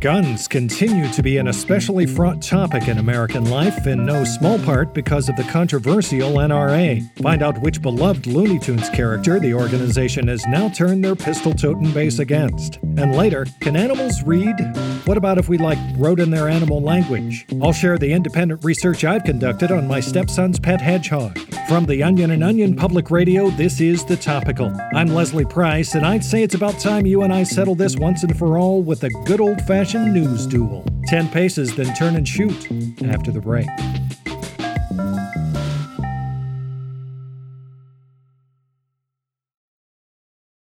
Guns continue to be an especially fraught topic in American life, in no small part because of the controversial NRA. Find out which beloved Looney Tunes character the organization has now turned their pistol toting base against. And later, can animals read? What about if we like wrote in their animal language? I'll share the independent research I've conducted on my stepson's pet hedgehog. From the Onion and Onion Public Radio, this is The Topical. I'm Leslie Price, and I'd say it's about time you and I settle this once and for all with a good old fashioned news duel. 10 paces, then turn and shoot after the break.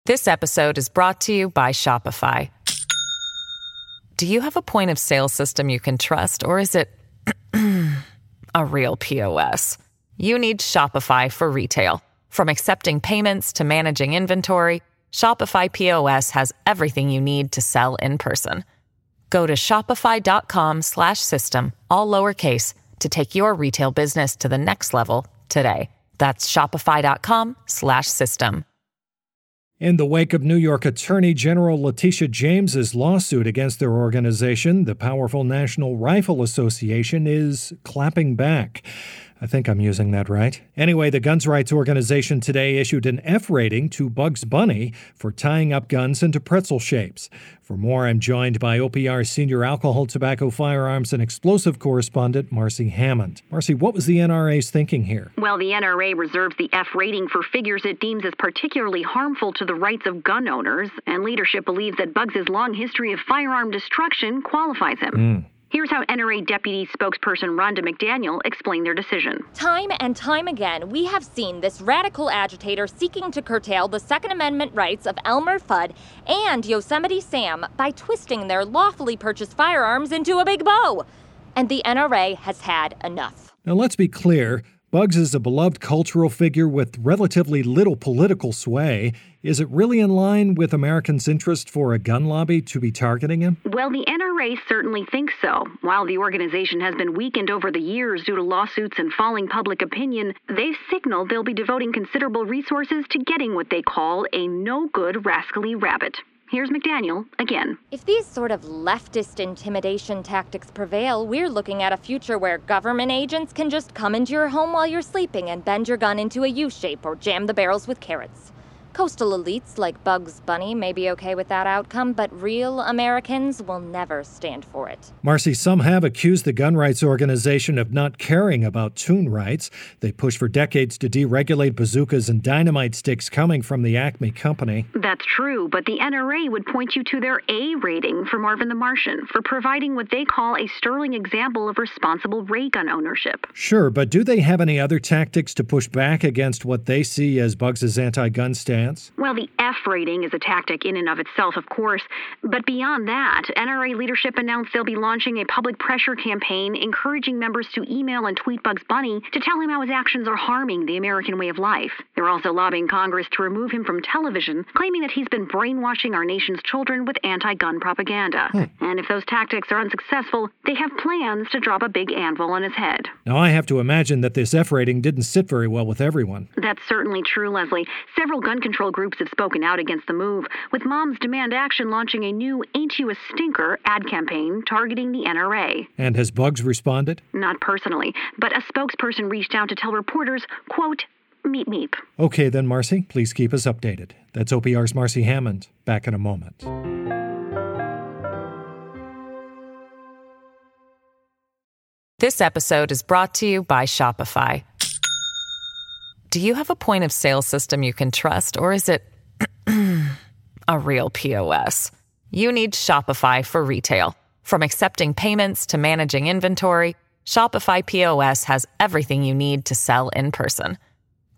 This episode is brought to you by Shopify. Do you have a point of sale system you can trust, or is it a real POS? You need Shopify for retail. From accepting payments to managing inventory, Shopify POS has everything you need to sell in person. Go to shopify.com/system all lowercase to take your retail business to the next level today. That's shopify.com/system. In the wake of New York Attorney General Letitia James's lawsuit against their organization, the powerful National Rifle Association is clapping back. I think I'm using that right. Anyway, the Guns Rights Organization today issued an F rating to Bugs Bunny for tying up guns into pretzel shapes. For more, I'm joined by OPR senior alcohol, tobacco, firearms, and explosive correspondent Marcy Hammond. Marcy, what was the NRA's thinking here? Well, the NRA reserves the F rating for figures it deems as particularly harmful to the rights of gun owners, and leadership believes that Bugs' long history of firearm destruction qualifies him. Mm. Here's how NRA Deputy Spokesperson Rhonda McDaniel explained their decision. Time and time again, we have seen this radical agitator seeking to curtail the Second Amendment rights of Elmer Fudd and Yosemite Sam by twisting their lawfully purchased firearms into a big bow. And the NRA has had enough. Now, let's be clear. Bugs is a beloved cultural figure with relatively little political sway. Is it really in line with Americans' interest for a gun lobby to be targeting him? Well, the NRA certainly thinks so. While the organization has been weakened over the years due to lawsuits and falling public opinion, they've signaled they'll be devoting considerable resources to getting what they call a no good rascally rabbit. Here's McDaniel again. If these sort of leftist intimidation tactics prevail, we're looking at a future where government agents can just come into your home while you're sleeping and bend your gun into a U shape or jam the barrels with carrots. Coastal elites like Bugs Bunny may be okay with that outcome, but real Americans will never stand for it. Marcy, some have accused the gun rights organization of not caring about tune rights. They pushed for decades to deregulate bazookas and dynamite sticks coming from the Acme company. That's true, but the NRA would point you to their A rating for Marvin the Martian for providing what they call a sterling example of responsible ray gun ownership. Sure, but do they have any other tactics to push back against what they see as Bugs' anti gun stance? Well, the F rating is a tactic in and of itself, of course. But beyond that, NRA leadership announced they'll be launching a public pressure campaign encouraging members to email and tweet Bugs Bunny to tell him how his actions are harming the American way of life. They're also lobbying Congress to remove him from television, claiming that he's been brainwashing our nation's children with anti gun propaganda. Hmm. And if those tactics are unsuccessful, they have plans to drop a big anvil on his head. Now, I have to imagine that this F rating didn't sit very well with everyone. That's certainly true, Leslie. Several gun control groups have spoken out against the move, with Moms Demand Action launching a new Ain't You a Stinker ad campaign targeting the NRA. And has Bugs responded? Not personally, but a spokesperson reached out to tell reporters, quote, meep meep. Okay, then, Marcy, please keep us updated. That's OPR's Marcy Hammond. Back in a moment. This episode is brought to you by Shopify. Do you have a point of sale system you can trust, or is it a real POS? You need Shopify for retail. From accepting payments to managing inventory, Shopify POS has everything you need to sell in person.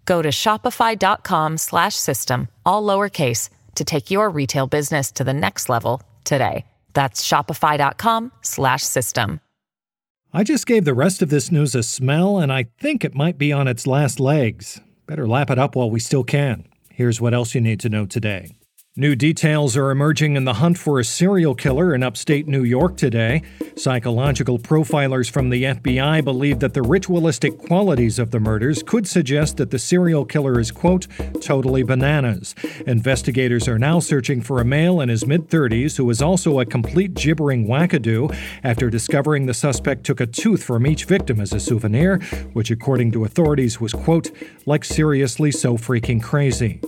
Go to shopify.com/system all lowercase to take your retail business to the next level today. That's shopify.com/system. I just gave the rest of this news a smell, and I think it might be on its last legs. Better lap it up while we still can. Here's what else you need to know today. New details are emerging in the hunt for a serial killer in upstate New York today. Psychological profilers from the FBI believe that the ritualistic qualities of the murders could suggest that the serial killer is, quote, totally bananas. Investigators are now searching for a male in his mid 30s who is also a complete gibbering wackadoo after discovering the suspect took a tooth from each victim as a souvenir, which, according to authorities, was, quote, like seriously so freaking crazy.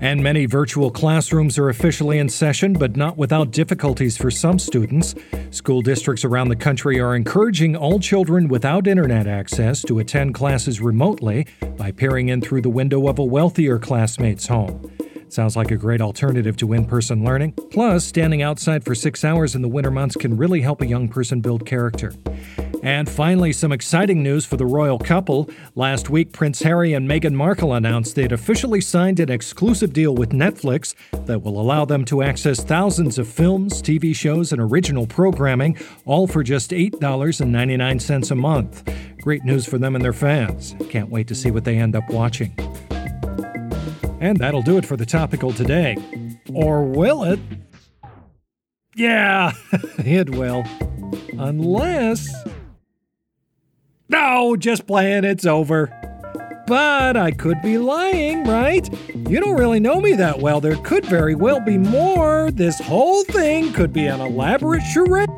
And many virtual classrooms are officially in session, but not without difficulties for some students. School districts around the country are encouraging all children without internet access to attend classes remotely by peering in through the window of a wealthier classmate's home. Sounds like a great alternative to in person learning. Plus, standing outside for six hours in the winter months can really help a young person build character. And finally, some exciting news for the royal couple. Last week, Prince Harry and Meghan Markle announced they'd officially signed an exclusive deal with Netflix that will allow them to access thousands of films, TV shows, and original programming, all for just $8.99 a month. Great news for them and their fans. Can't wait to see what they end up watching. And that'll do it for the topical today. Or will it? Yeah, it will. Unless. No, just playing, it's over. But I could be lying, right? You don't really know me that well. There could very well be more. This whole thing could be an elaborate charade.